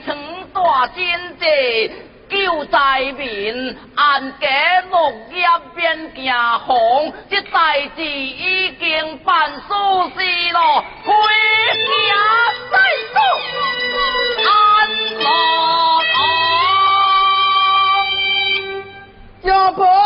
城大金子，救灾民，安家木业变惊慌，这代志已经办舒适咯，回家再做安乐。家婆。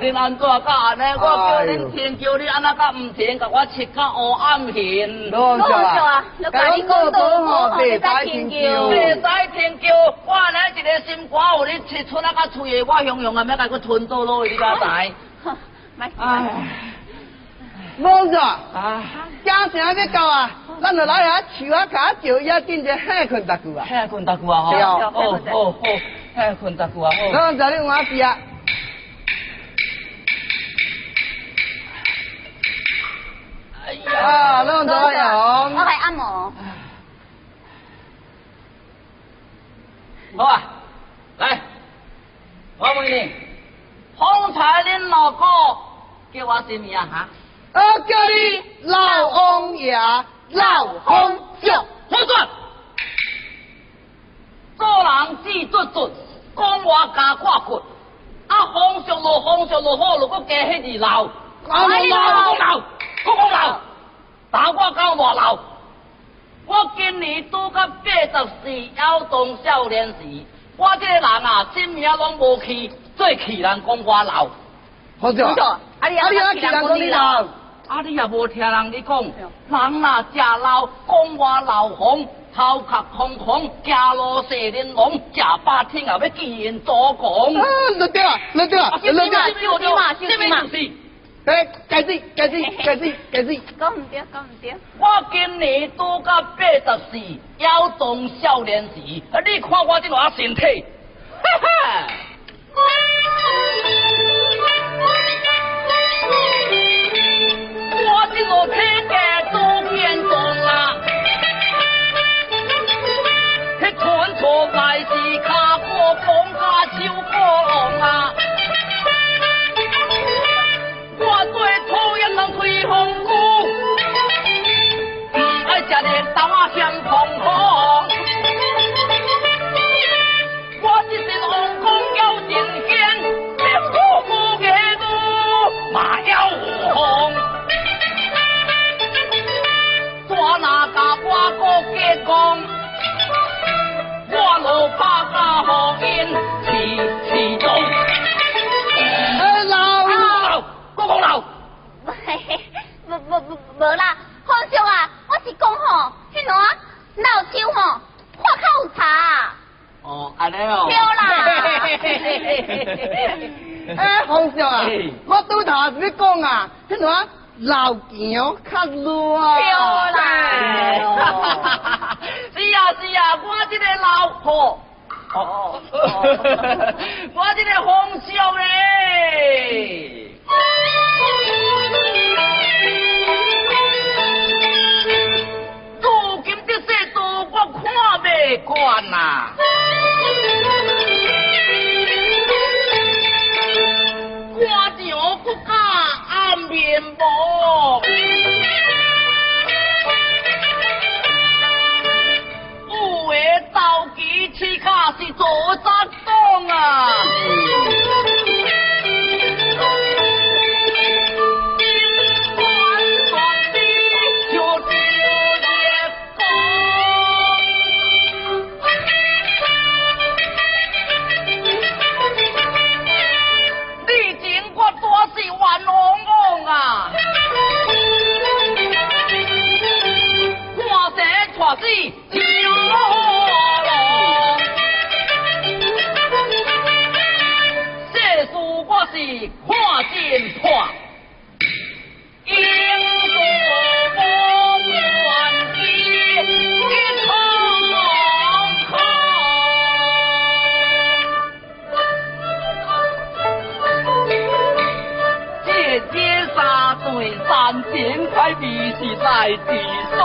恁安怎甲安尼？我叫恁听，叫你安那甲唔停，甲我切到乌暗现。老少啊，甲你讲到吼，袂使听叫，袂使听叫。我安尼一个心肝，有你切出那个嘴的，我雄雄啊，要甲佮吞倒落去，你敢知？哎，老少啊，家声要到啊，咱就来遐树啊，甲叫要紧者吓困大久啊，吓困大久啊，对哦哦哦，吓困大久啊，好。老少你话事啊。啊，叫我什么啊？哈？我叫你老王爷，老方丈。好准。做人只做准，讲话加挂骨。啊，风上路，方上路好，如果加迄字老，老老老。我讲老，打我到偌老。我今年拄到八十四，要当少年时，我这个人啊，心命拢无去，最气人讲我老。好笑。啊你啊气人讲你老，啊你也无听人你讲，人啊食老，讲话老红，头壳空空，行路蛇玲珑，食饱天也要见人做讲。啊，落掉啊，落掉啊，落掉啊，休息嘛，休息嘛。哎，该死，该死，该死，该死！讲唔对，讲唔对。我今年拄到八十四，要当少年时，你看我这偌身体，哈哈！我这个体格都变重啊，迄穿错来是卡过风加手过龙啊。我做土人人吹风鼓，爱食热豆啊咸碰碰。我一身红光母嘛要有风。我哪甲我哥结讲，我老爸家何因是是中。哎老，无无无无啦，方丈啊，我是讲吼，迄两老手吼，花口有茶。哦，安尼哦。对啦。哎，方丈啊，我拄头是咧讲啊，迄两老强较热啊。对啦。是啊是啊，我这个老婆哦，我这个红烧嘞，如今这世道我看未惯呐。官场不假暗面目。有的斗鸡起卡是做杂党啊！是在地上。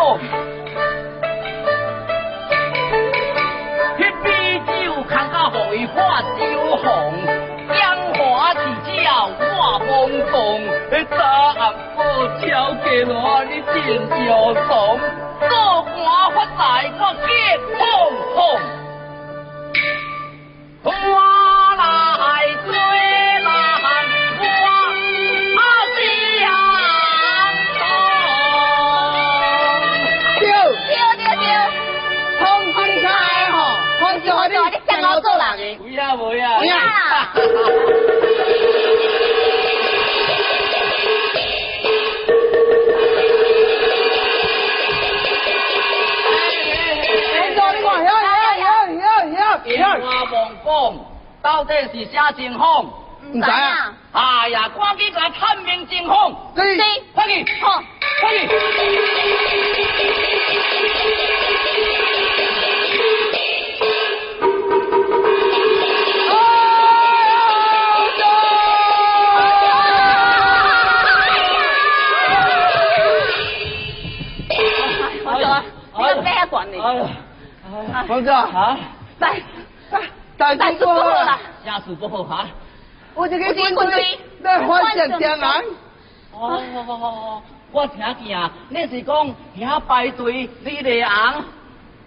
迄啤酒看甲互伊化酒红，江华是叫我懵懂，早暗报超给我你真有爽，做官发财我结碰碰，到底是啥情况？唔知啊，哎呀，赶紧甲探明情况，对，快去，好，快去！哎呀，啊，来，大但是不好啦，家事不好哈。我这个军队在发现江南，哦，我听见啊，你是讲遐排队你来红？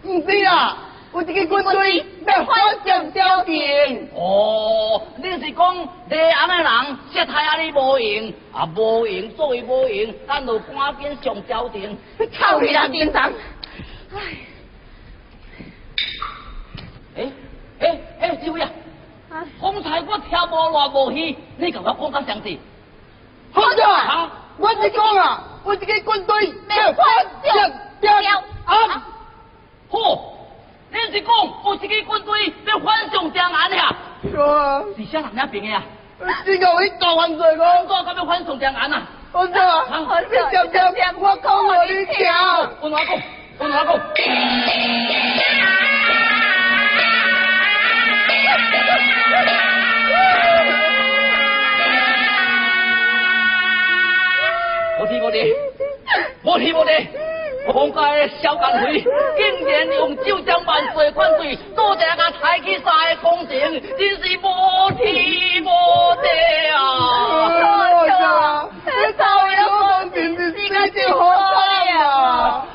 唔是啦，我这个军队在发现朝廷。哦，你是讲来红的人接待啊你无用，啊无用作为无用，咱就赶紧上朝廷。操你啦，丁长！诶诶诶，这位啊，方才我听无偌无戏，你甲我讲到详细。好啊，我是讲啊，我这个军队好，你是讲有一个军队要反上江安呀？说啊，是啥人那边的啊？这个我搞完罪工我，作要反上江安啊？我说啊，你讲讲，我讲我你听。我哪讲？我哪讲？我听我的，我听我的。皇家的小干会竟然用九江万岁万岁，多谢个抬起山的工程，真是无天无地啊！哎呀，你到底有公平是世界好大啊！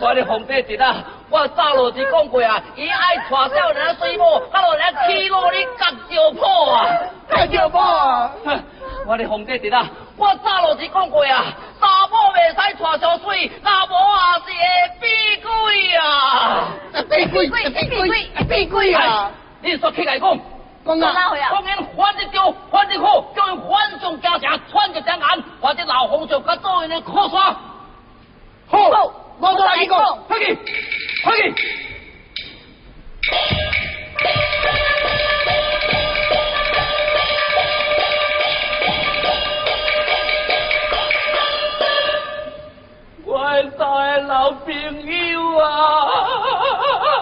我的皇帝侄啊，我早落是讲过啊，伊爱娶少年水母，啊落来起落你甲石破啊！太叫我啊！我的皇帝侄啊，我早落是讲过啊，查某袂使带上水，那无也是会变鬼啊！变鬼，变鬼，变鬼啊！你说起来讲。讲啊，当然反一招，反一好，叫上加强，穿着江岸，或者老甲做因的靠山。好，我再来。快去，快去！我的老朋友啊！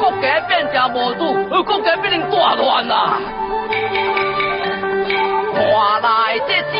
国家变成无主，国家变成大乱啊！看来这正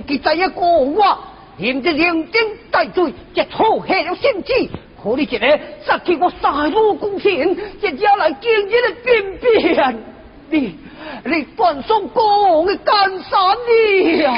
给咱一个过活，现在两点大罪，一错害了身子。可你一个杀去我杀戮贡献，一家来今日的变变，你你放送过红的江山呀！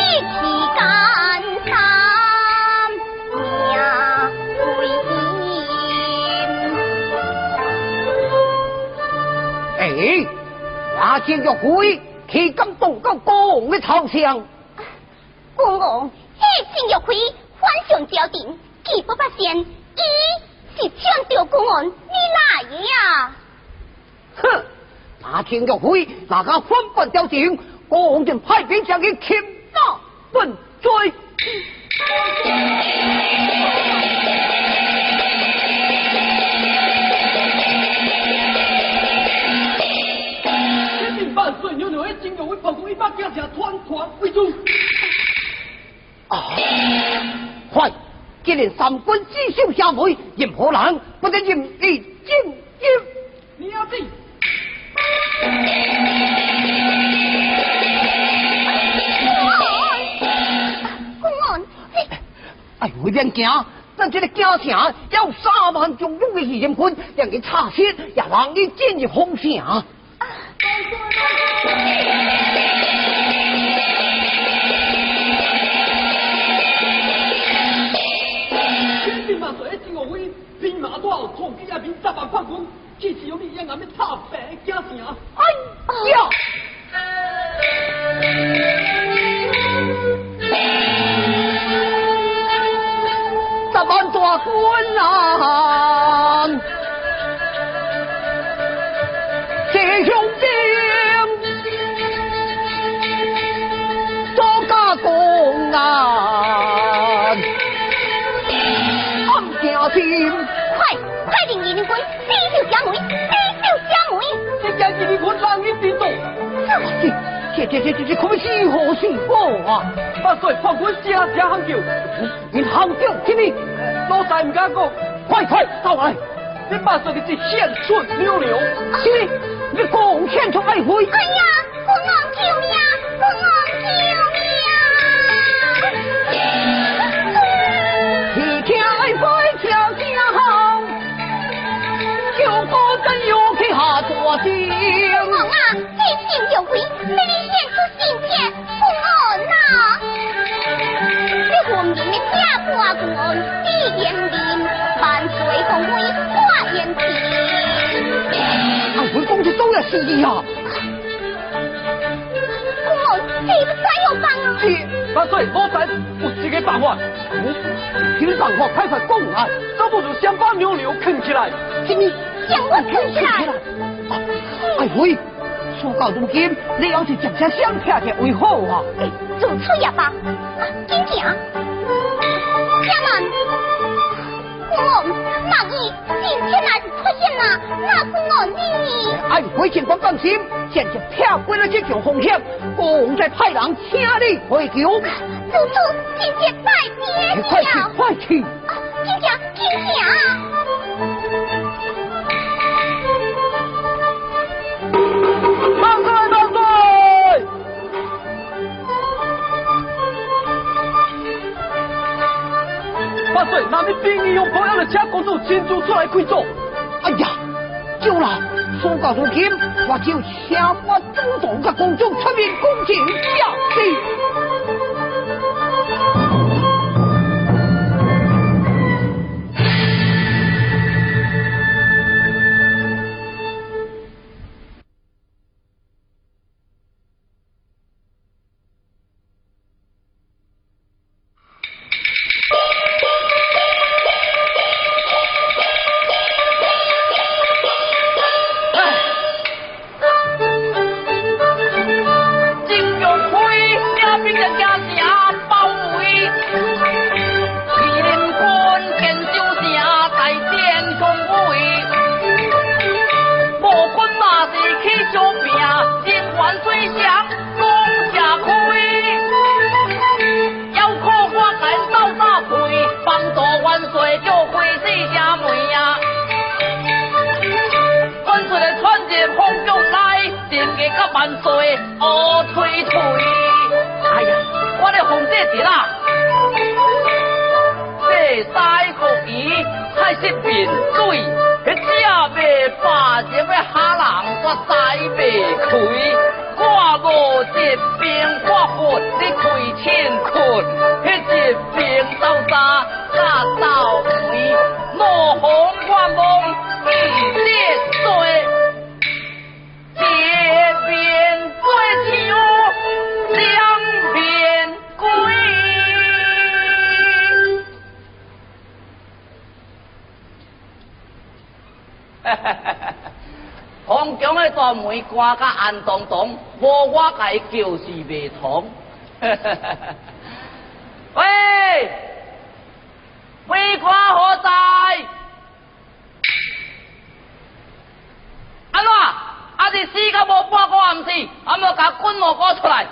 一起干三命归阴。哎，那先要会，岂敢动到公的头上？公公，迄真玉辉反上朝廷，既不发现，伊是抢着公安，你哪个呀？哼！那天要会，那个反叛朝廷，公就派兵将他擒拿问罪。千名万岁，牛牛的金牛为跑公一把架架团团围住。啊！快，今年三军只手下回，任何人不得任意进入。你要进。哎，为免惊，咱这个京城有三万忠勇的义军，让你查实，也让你进入封城。千名万岁的金牛会兵马多后，从几下兵十万叛军，其实有你样俺们踏白京城。哎呀！万大军啊！这兄兵，多加工啊！暗惊兵，快快令义军死守家门，死守家门！这件事你我让你知道。这这这这这可不是何是果啊！万岁，叛军声声喊叫，你行叫听你，老大唔敢讲。快快到来！这万岁的是献出牛牛。听你，你贡献出爱妃。哎呀，公安救命！公安救命！一听爱妃叫声好，就果真有去下大惊。公安啊，这金玉辉被你献出心切，公安呐！这红人的假挂公安，李延林万岁奉为挂言平。爱回公就都要死呀！公安，这不怎样办啊？万岁，老大有一个办法，听办法快快讲来，倒不如先把牛牛啃起来。听你将我啃起来！啊，爱回，说到如今，你要是真正想听听为好啊！做出也罢，啊，紧行。家们，公安，万一今天来出现了，那公安你爱回情况放心，现在跳过了这场风险，公再派人请你回救。祖祖，今天拜别快去。快去！啊，紧行，紧那你兵役用同样的请公主亲自出来开走。哎呀，救了！说到如今，我就请我祖宗的公主出面恭敬下世。无我家就是未通。喂，门关何在？安怎？啊是死甲无半个暗时，啊无甲滚毛哥出来。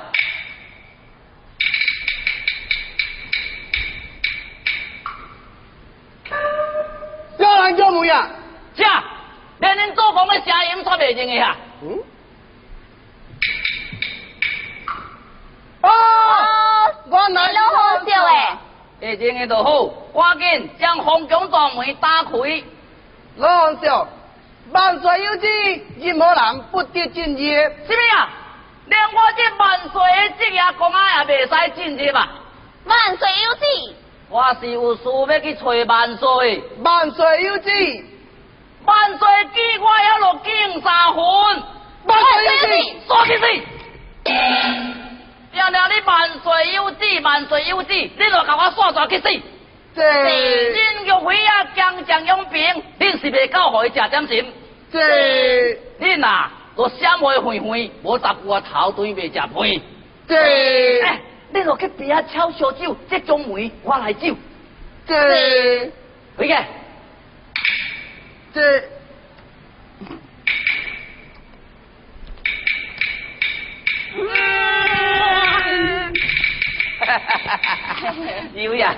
叫人叫门啊！是啊。连恁做工的声音煞袂认个啊？嗯。哦，我来了好笑诶。会认个就好，赶紧将皇宫大门打开。老笑，万岁有旨，任何人不得进入。什么啊？连我这万岁的职业公安也未使进入吧？万岁有旨。我是有事要去找万岁。万岁有旨。万岁记我要落敬三分，万岁有旨，说起谁？娘娘你万岁有旨，万岁有旨，你就甲我耍抓去死！这金玉辉啊，将将用兵，恁是袂够互伊食点心？这恁啊，都闪回回回，无十句头对袂食饭。这哎，你落去边啊抄烧酒，这种梅我来酒。这回去。这，有呀，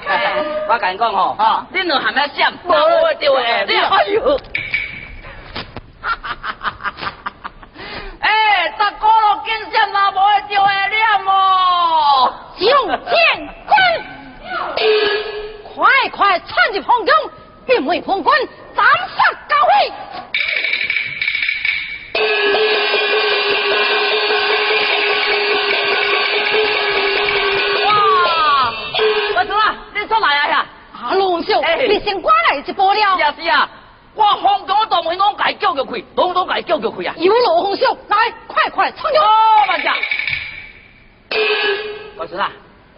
我甲你讲吼，恁两含要闪，无会丢诶，你哎呦，哎，十个咯，见闪嘛，无会丢诶，了么？将剑滚，快快窜入皇宫，并为皇冠。斩杀你先过来一波了。是啊是啊，我皇宫大门拢该叫叫开，拢拢该叫叫开啊！有罗红兄，来，快快冲入！哦，慢下。我说啊，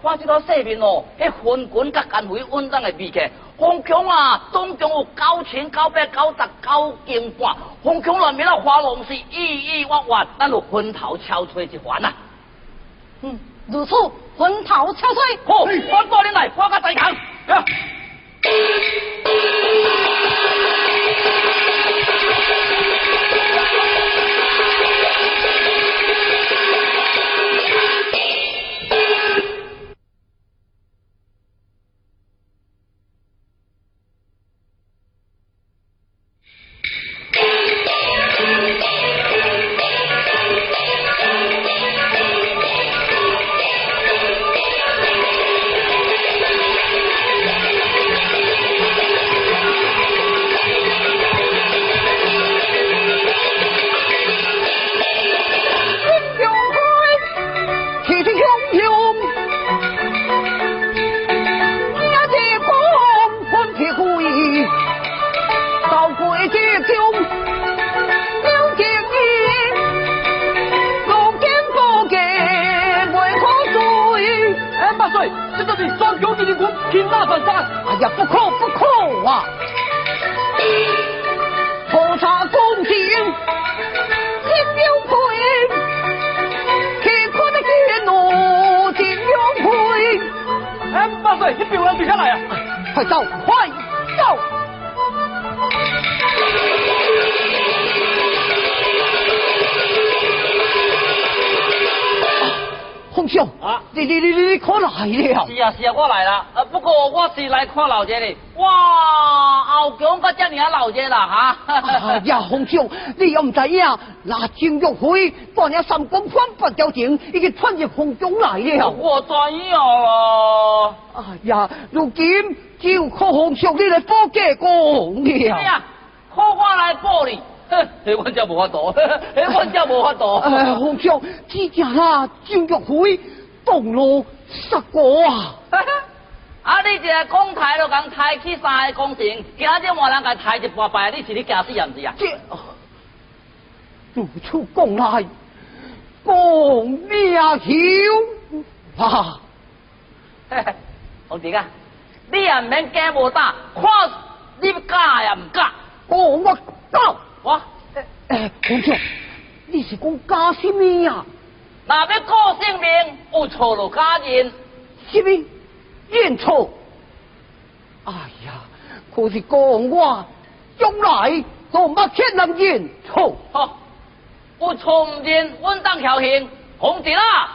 看这个视频哦，迄昏滚甲干灰稳当的比起。皇宫啊，总共有九千九百九十九斤半。皇宫内面的花龙是意意弯弯，咱就昏头敲碎一环啊。嗯，如此昏头敲碎。好，我带你来，我甲 Thank you. 快走，快走！洪兄啊，你你你你你可来了？是啊是啊，我来了。呃，不过我是来看老爷的。哇，阿强哥叫你来老爷啦哈！哎呀，洪兄，你又唔知影？那金玉辉扮成三公官不交景，已经穿越空中来了。我知影啦。哎呀，如今。只有靠洪兄你来保驾公了。哎呀，靠我来报你。哼，迄我真无法度，迄 我真无法度。哎，洪兄，只惊那金玉辉动怒杀我啊！啊！你一个讲台就讲抬起三个工程，今日换人甲抬一半摆，你是你惊死也毋是啊？这如此讲来，讲命休啊！嘿嘿，洪弟啊，你也唔免惊无胆，看你假也唔假。讲我假，我哎，洪兄，你是讲假什么呀？若要顾性命，有错就假认。什么？认错？哎呀，可是讲我将来都不欠人认错。哦，有错唔认，稳当侥幸，洪弟啦。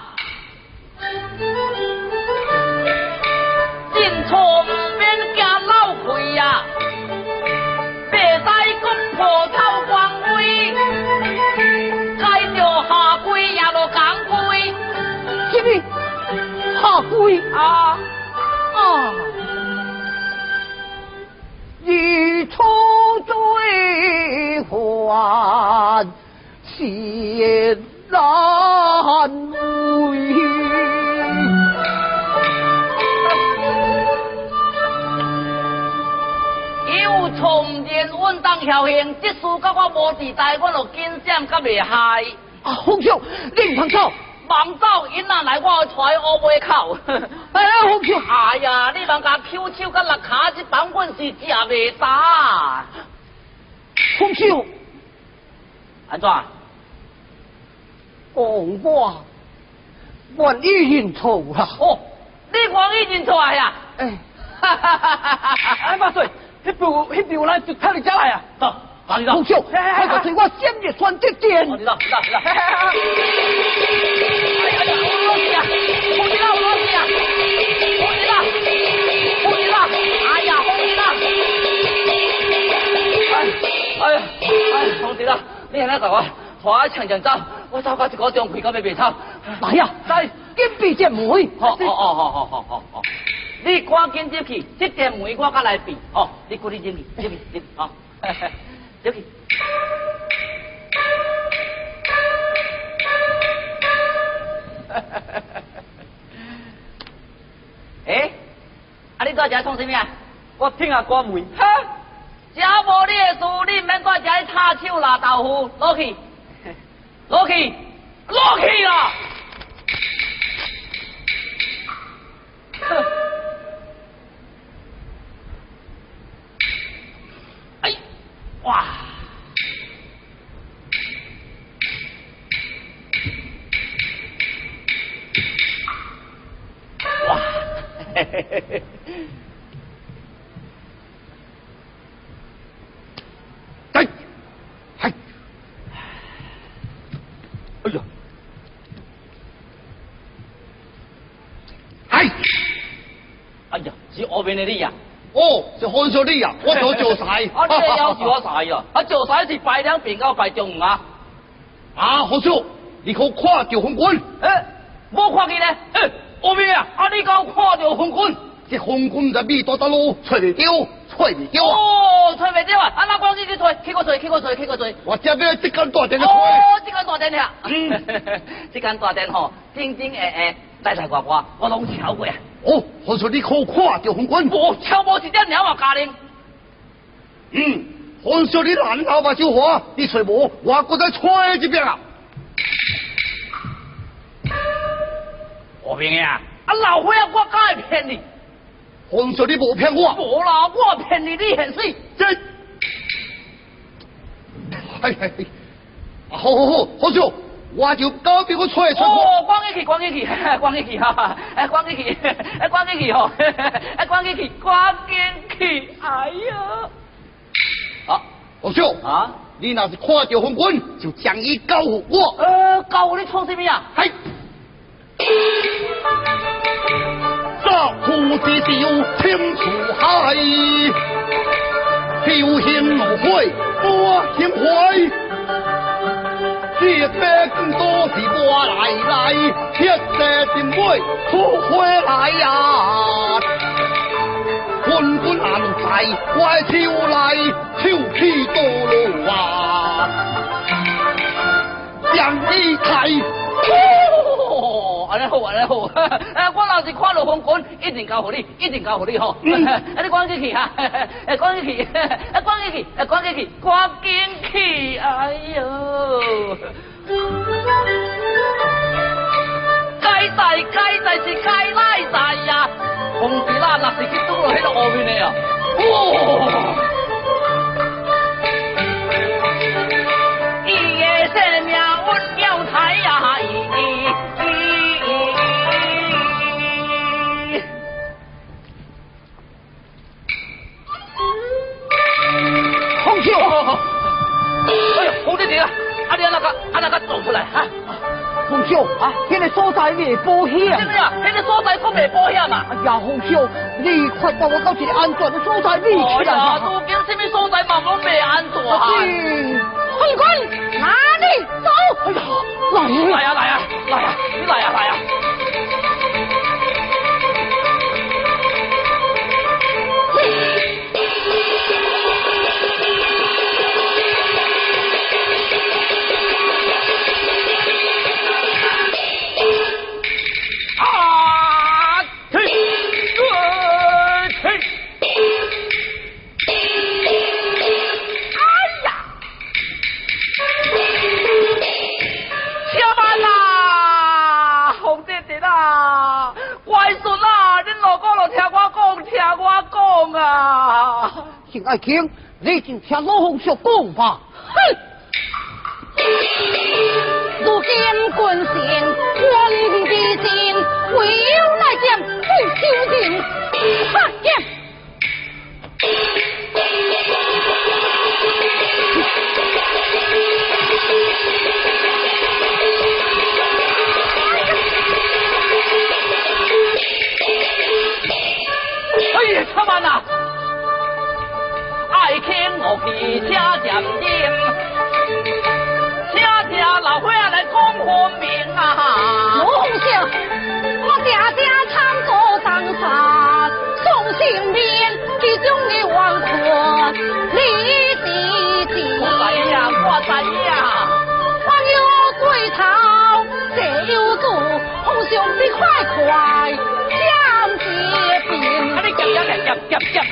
认错唔免惊老亏呀，别再讲破草光威，该着下跪也落讲跪。什么？下跪？啊！啊！日出追还先难为。有从前稳当侥幸，即事甲我无地带，我就紧闪甲袂害。啊，洪兄，你唔通走！忙走，因若来我会揣乌马口。哎呀，洪兄，哎呀，你莫甲揪手甲六骹，这版本是食袂大。洪兄，安怎？讲我愿意认错啦。哦，你愿意认错啊呀？哎，哈哈哈哈哈哈！哎，万岁，迄部迄部咱就睇你家来啊！走，哪里走？洪兄，快个随我先日传这件。哦，你走，你走，你走。哎呀，我老死啊！红衣啦，我老死啊！红衣啦，红衣啦！哎呀，红衣啦！哎，哎呀，哎，红衣啦！你现在走啊，快长长走，我走到一个钟开到要未走。来呀，来，紧闭这门。好，好，好，好，好，好，好，好。你赶紧进去，这点门我甲来闭。哦，你赶紧进去，进去，进去，好，进去。哎，啊，你在遮创什么啊？我听下歌门。哈，遮无你的事，你唔免在遮里插手拉豆腐，落去，落去，落去啦！你呀、哦，是看上你呀，我做做晒。啊！你的要是我晒呀，啊做晒是摆两边到摆中午啊。啊，何少，你可看着红军？诶，冇看见呢？诶，后面啊，啊你讲看到红军？这红军在米多多路，吹未掉，吹未掉啊！哦，吹未掉啊！啊，那光你去吹，去个吹，去个吹，去个吹。我这边即间大店的吹。哦，即间大店呀，嗯 这间大店吼，正正诶诶，来来呱呱，我拢瞧过啊。哦，何少你可看着红军？无，超无一点鸟啊，家人。嗯，何少你难头发小伙，你吹无，我搁在吹这边啊！何平呀，啊老伙仔，我敢会骗你？何少你无骗我？无啦，我骗你，你现水。这，哎哎哎，好好好，何少，我就交俾我吹吹看。哦，关起去，关起去，关起去哈，哎，关起去，哎，关起去吼，哎，关起去，关进去，哎呀，啊老兄，啊，你若是看着红军，就将伊交给我。呃，教你创什么呀？嗨，走。把苦之酒倾出海，酒兴怒火我心怀。这杯更多是我来来，铁石定杯出回来呀！滚滚难在怪秋来，秋气多路啊！将一台。哦，安尼好，安尼好，哎，我若是看到风滚，一定交互你，一定交互你吼。啊，你赶紧去哈，哎，赶紧去，哎，赶紧去，哎，赶紧去，赶紧去，哎呦！该在该在是该来在呀，红子啦，若是去拄落迄个后面的啊，哦！红秀，哎呀，红弟弟啊，阿你那个阿那个走出来啊！洪秀啊，那个所在未保险。是不是啊？那个所在可未保险嘛？哎呀，洪秀，你快带我到一个安全的所在里去啦！啦！路边什么所在嘛，我未安全啊！嗯，昏君，哪里走？哎呀，来来呀来呀来呀，你来呀来呀！爱听，你就听老红秀讲吧。哼！如今君先皇帝心，唯有来见不修定，哈见。哎呀，小班呐，爱卿我去车站点，请听老伙来讲分明啊！罗红秀，我家家常做当山，送性命其中的王婆，你的心。我知呀，我知呀。我有对头，这有主，红兄你快快将结冰。啊，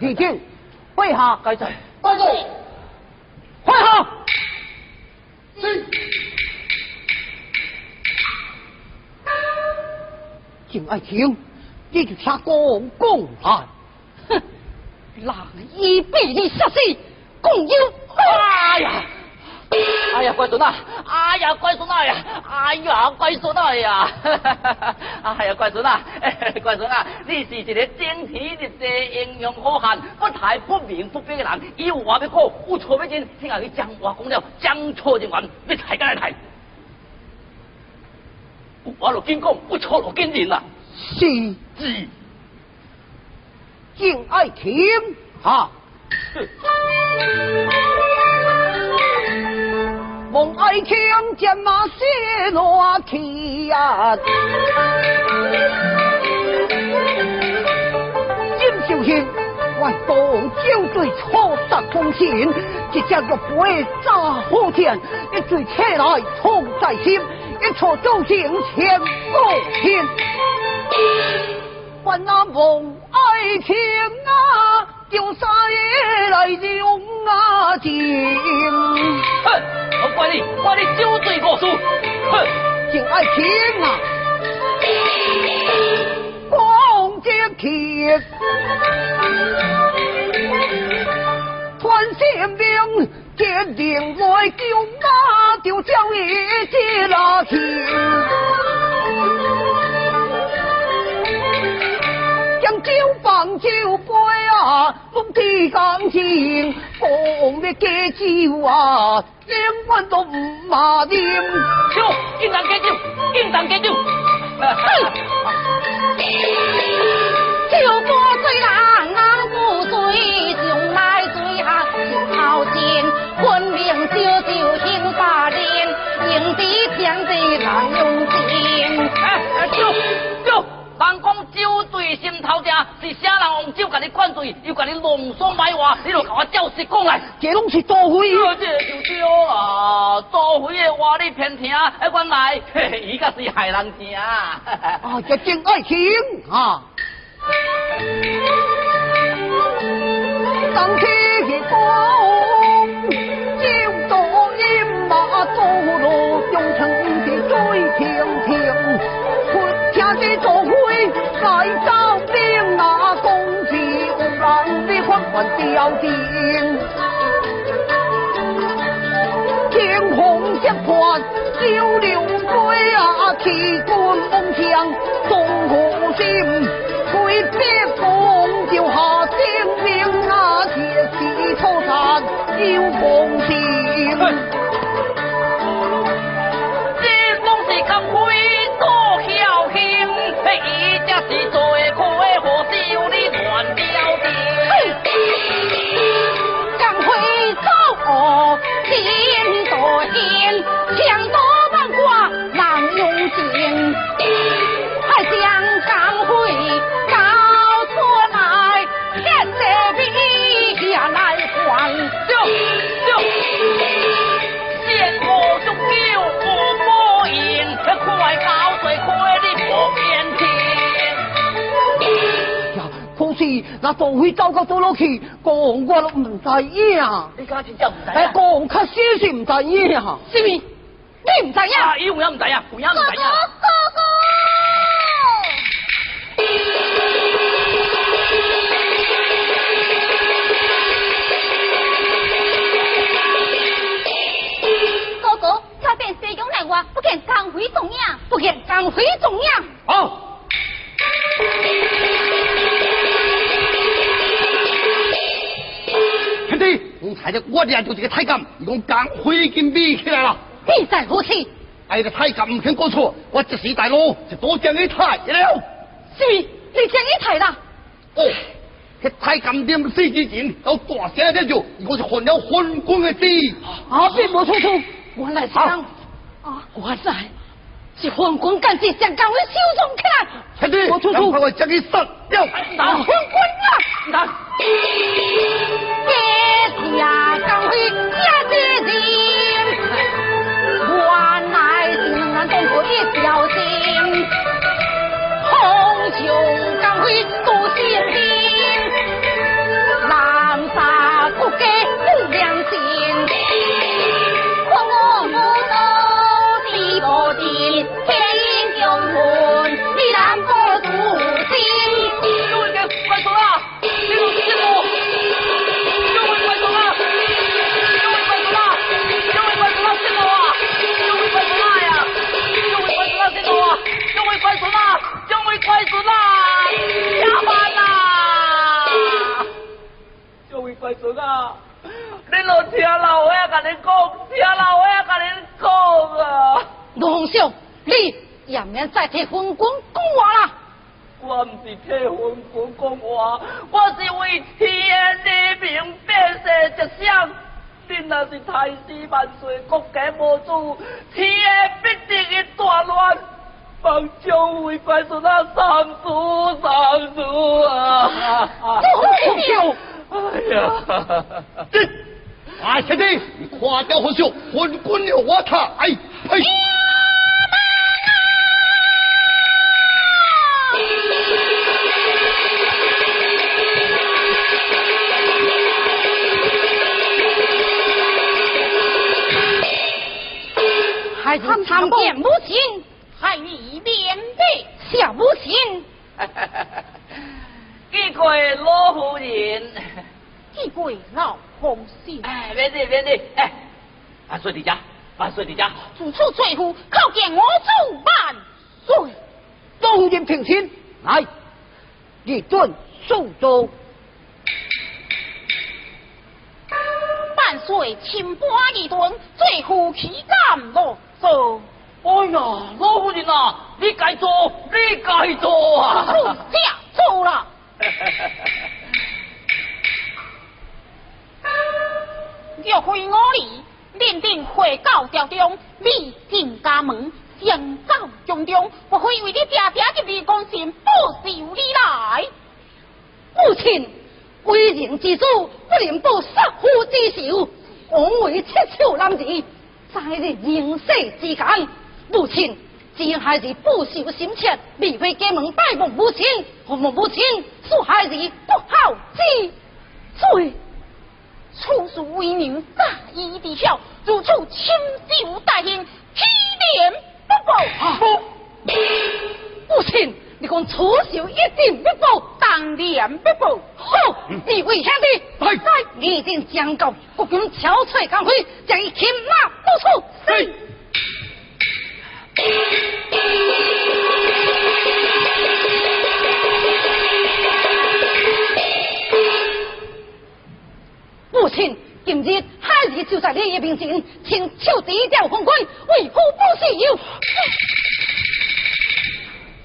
李靖，跪下，该在。大哥，跪下。是敬爱卿，你就听公公来。哼，狼一被你杀死，共有哎呀！哎呀，乖孙啊！哎呀，乖孙啊呀！哎呀，乖孙啊呀！哎呀，乖孙啊！乖孙啊！你是一个精体力济、英勇好汉，不太不明不白的人。有话要讲，有错要认，听下你将话讲了，将错就完，你抬干来抬。有话就紧讲，有错就紧认啦。是，是。敬爱卿哈。望爱卿将马写落去呀！金秀卿，我当酒醉错杀忠心，一只玉杯炸火天，一醉车来痛在心，一错忠心千古天。万那梦爱情啊，就杀夜来用啊情。哼，我怪你，怪你酒醉过书。哼，敬爱情啊，光景天，传性命，坚定来救啊，就将你接了情。酒放酒杯啊，弄地钢琴，讲的戒酒啊，连碗都唔马啉。酒，应当戒酒，应当戒酒。酒过醉人啊，不醉上来醉下心头前，分明烧酒兴八年，应地将地难用钱。哎哎，酒酒，人讲酒醉心头疼，是啥人用酒甲你灌醉，又甲你弄爽歹话，你就甲我照实讲来。这拢是多会这这就对啊，多回的话你偏听，哎，原来嘿嘿 伊个是害人听。啊，这真爱情啊！当天吊顶。天虹石畔，九流水啊，气滚风枪，动虎心，挥别风就下精明啊，铁骑出山有公心。这拢是做侥幸，嘿，伊才是做开和险，枪多万挂难用尽，还将赶回交出来，铁这笔下来还。就就，见我中酒无波赢，快搞水开你无边。天。呀，可是那都会走到倒落去，讲我都唔知影。你家真正唔知哎，啊？讲确实是唔知影。是咪？你唔知影？啊，伊有影唔知啊？有影唔哥哥知啊？哥哥。哥哥，他变西洋来话，不见江辉中样，不见江辉中样。好，兄弟，我睇着我俩就这个太监，伊讲刚回金比起来了。必在如此。哎，个太监唔肯过错，我这时大佬就多将你太了。是？你将一提啦？哦，迄太监点死之前有大声的叫，我是犯了昏君的罪。啊，并无错错。我来是人。啊，我来是昏君干事将江辉收容起来。兄弟，我错错我将你杀掉。啊，昏君啊！这下江辉假这人，原来是俺东国一条心，红袖江辉多心兵，各位快手啦！你老听老伙甲你讲，听老伙甲你讲啊！罗洪秀，你也免再替昏君讲话啦！我唔是替昏君讲话，我是为天地明变世着想。恁若是太师万岁，国家无主，天必定会大乱。帮将会快速那上主上主啊！洪秀，哎呀！这，啊，兄弟，你垮掉混秀，昏君了我他，哎，呸！还是参见母亲，还你面对小母亲，见过老夫人。老红心，哎，免得免得，哎，万岁伫家，万岁伫家。主处罪夫，叩见我主万岁。东人平身，来，你准受着。万岁，清波一顿，最夫岂敢落走？哎呀，老夫人啊，你该做，你该做啊！出家走了。若非我哩，连定会告朝中，礼进家门，相告中中，不会为你爹爹入你公心，不受你来。母亲，为人之主，不能报杀父之仇，枉为七丑男子，在日人世之间，母亲只孩子不受心切，未会家门拜望母亲，何望母亲恕孩子不好之罪。处处为娘大义地孝，如此亲手大刑，体面不保。母亲，你讲处手一定不保，当然不保。好，你为兄弟，在一定将告国军憔悴赶回，将以擒拿不处。母亲，今日孩儿就在你的面前，请手低调红棍，为父不休。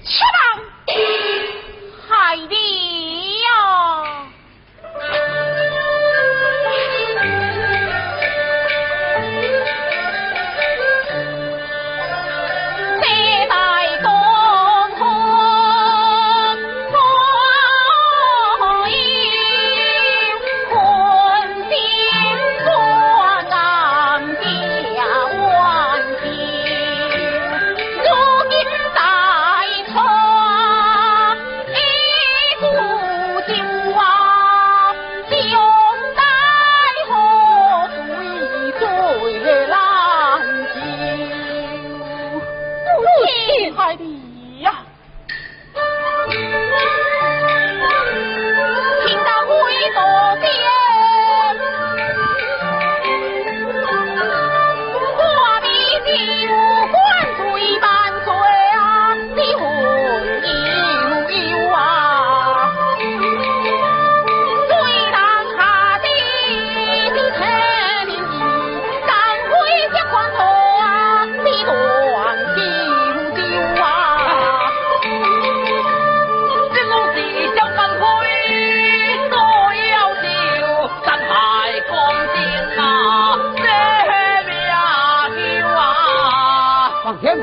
吃郎，害你呀！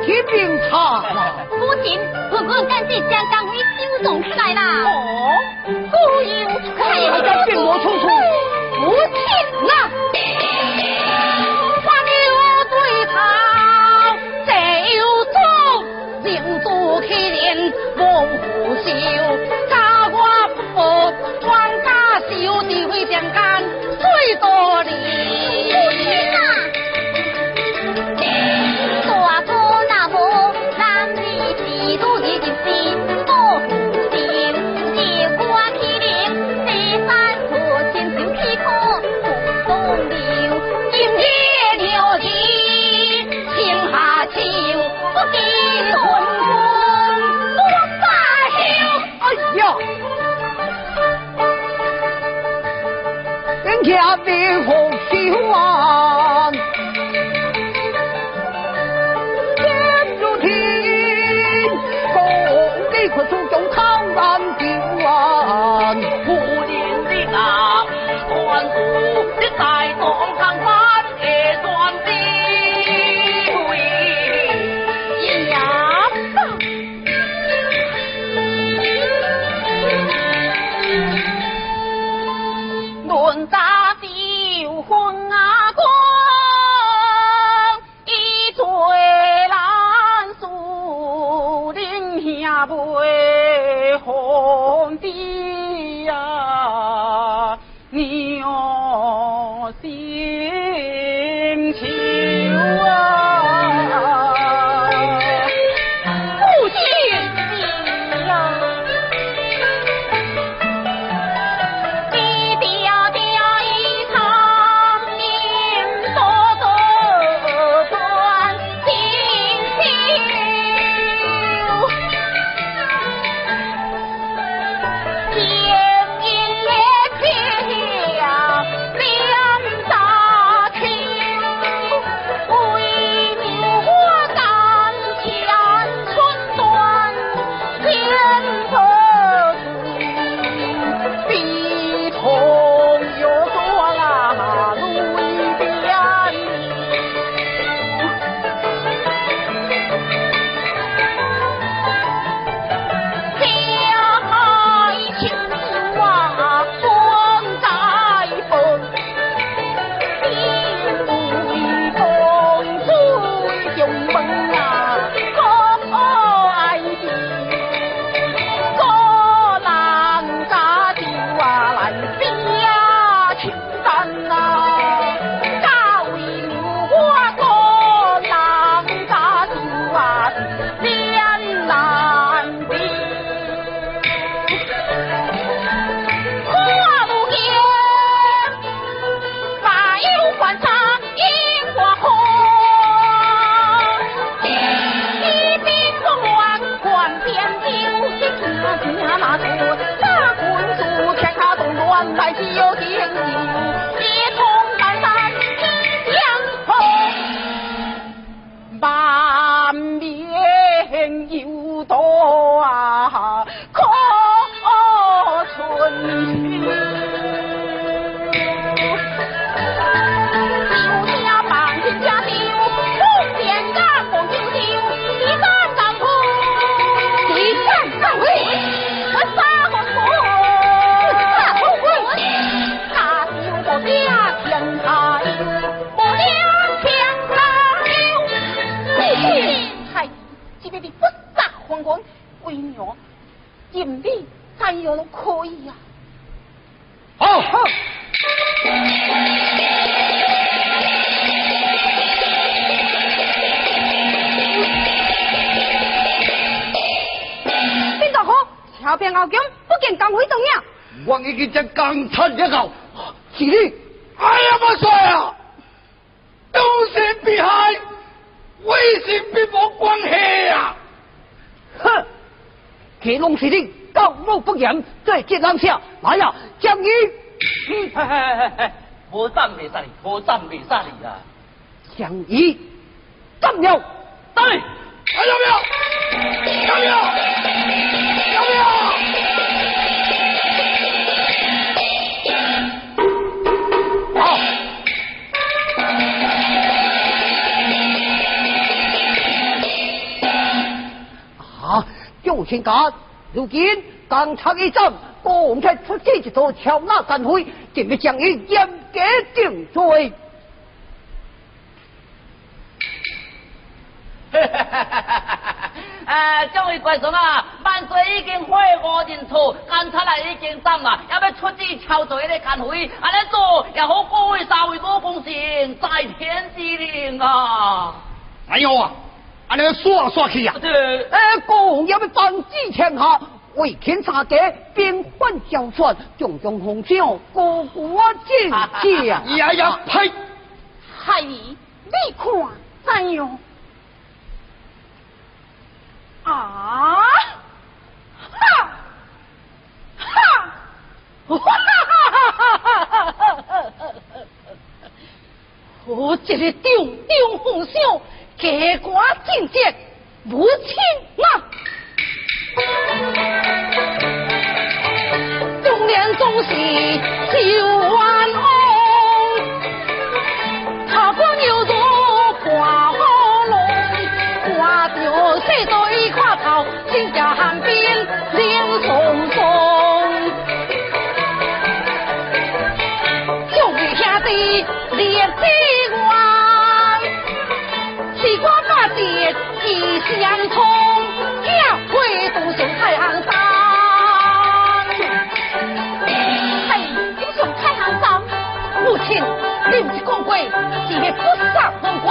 天铁茶啦。夫人，我我赶紧将刚你收拾起来啦。哦，我有错，我在兵马匆匆。万天如天，公鸡快出早，抗战吊完，的，在东上班。在劫狼下，来呀，将你，嘿嘿嘿嘿，无赞未杀你，无赞未杀你啊！将你斩了。对，还要不要？要不要？要不要？好，啊，有情感，如今刚才一战，公开出这一座敲纳干会，准备将伊严格定罪。诶，这位贵孙啊，万岁已经悔悟认错，干出来已经斩啦，要要出旨敲罪的干会，安尼做也好各位三位多公行在天之灵啊！哎呦啊！安尼耍来耍去啊！对，哎，公要要万子天下，为天下家，边患交传，种种红烧，个个见见。呀呀，呸！害你，你看怎样？啊！哈！哈！哈！哈！哈！哈！哈！我这个中中红烧，家官进阶，无情啊！中年总是修完翁，他光有座挂好龙，挂着四对胯头，新家寒冰脸松松。兄弟兄弟烈气旺，西瓜八节一相通，家会独雄太行山。嘿，英雄太行山，母亲，你不是讲过，是要不杀皇军，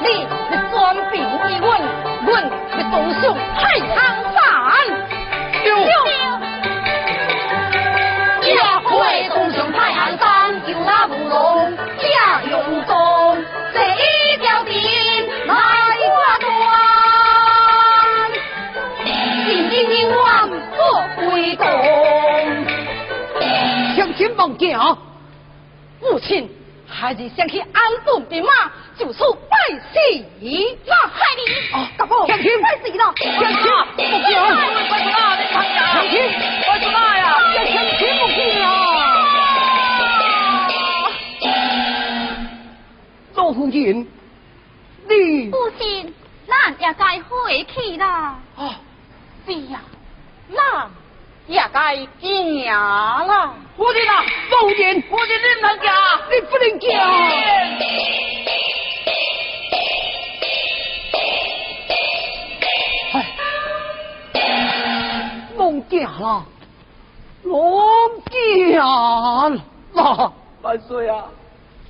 你是专兵一问，问是独雄太行山。家会独雄太行山，就那舞龙向前望见啊！母亲还是想去安顿兵马，就此拜喜那害你。啊，大宝，向前拜喜了，向前不见啊！贵孙啊，你看呀，向前，贵孙啊呀，啊！周夫人，你父亲，咱也该回去啦。啊，是呀，那也该行了。夫人啊，夫人，夫人你唔能行，你不能讲。哎，弄假了，弄假了。万岁啊！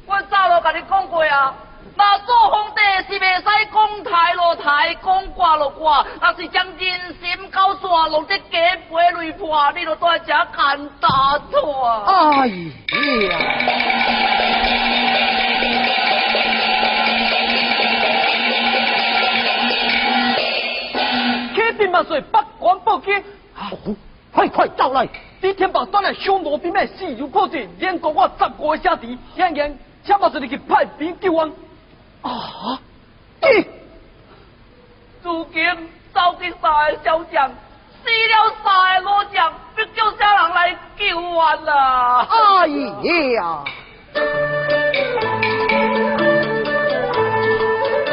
我早就跟你讲过啊，那做皇帝是袂使讲台落台，讲挂落挂，若是将人心搞散，弄得家赔累破，你就在这干大错啊！哎呀！启禀万岁，北关报警，好，快快招来！李天宝转来匈奴兵们势如破竹，连共我十个兄弟，现言请万岁你去派兵救援。啊，你如今走的三个小将，死了三个老将，不叫啥人来救援啦？哎呀！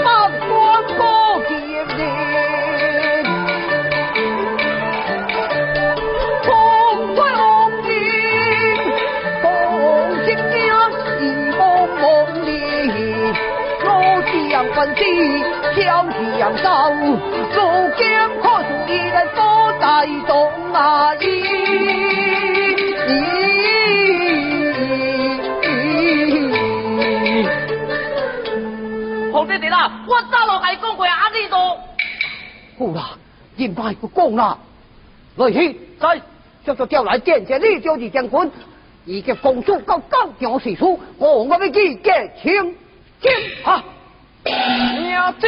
八关报一梦梦里，若将关系，小将道，如今可是你来所在中啊！皇帝啦，我早落来讲过阿弟多。好啦，应该不讲啦。来去，在，叫做叫来见见你就是将军，以及公主到高强事处，我我要去见请请哈。娘子。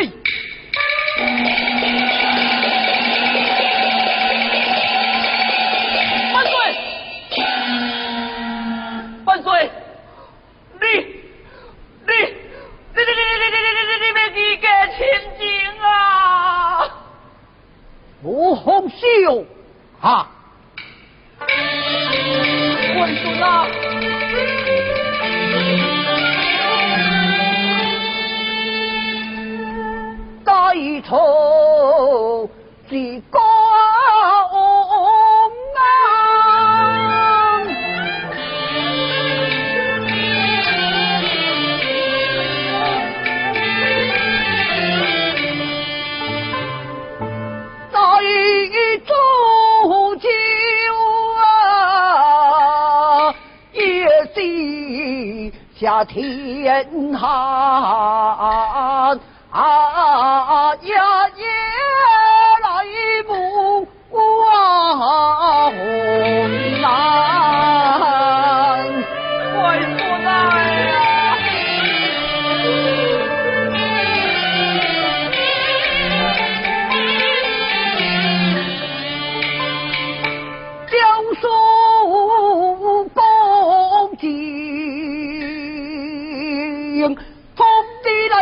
万岁！万岁！你你你你你你你你你你别去给千金啊！罗红秀，哈！万岁啊！带头的公安带头就啊夜啼下天寒啊呀呀来不啊呀来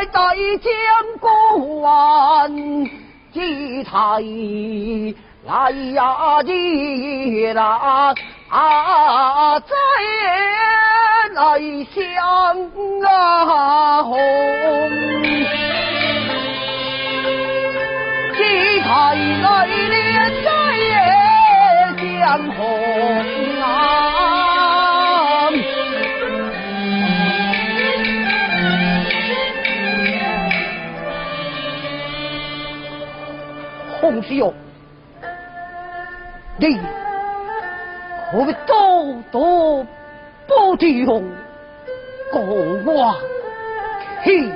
地来大将官，祭台来呀的啦啊，再来相啊红。祭台来了，再也相红啊！公子玉，你可会多多不之勇，过我？嘿。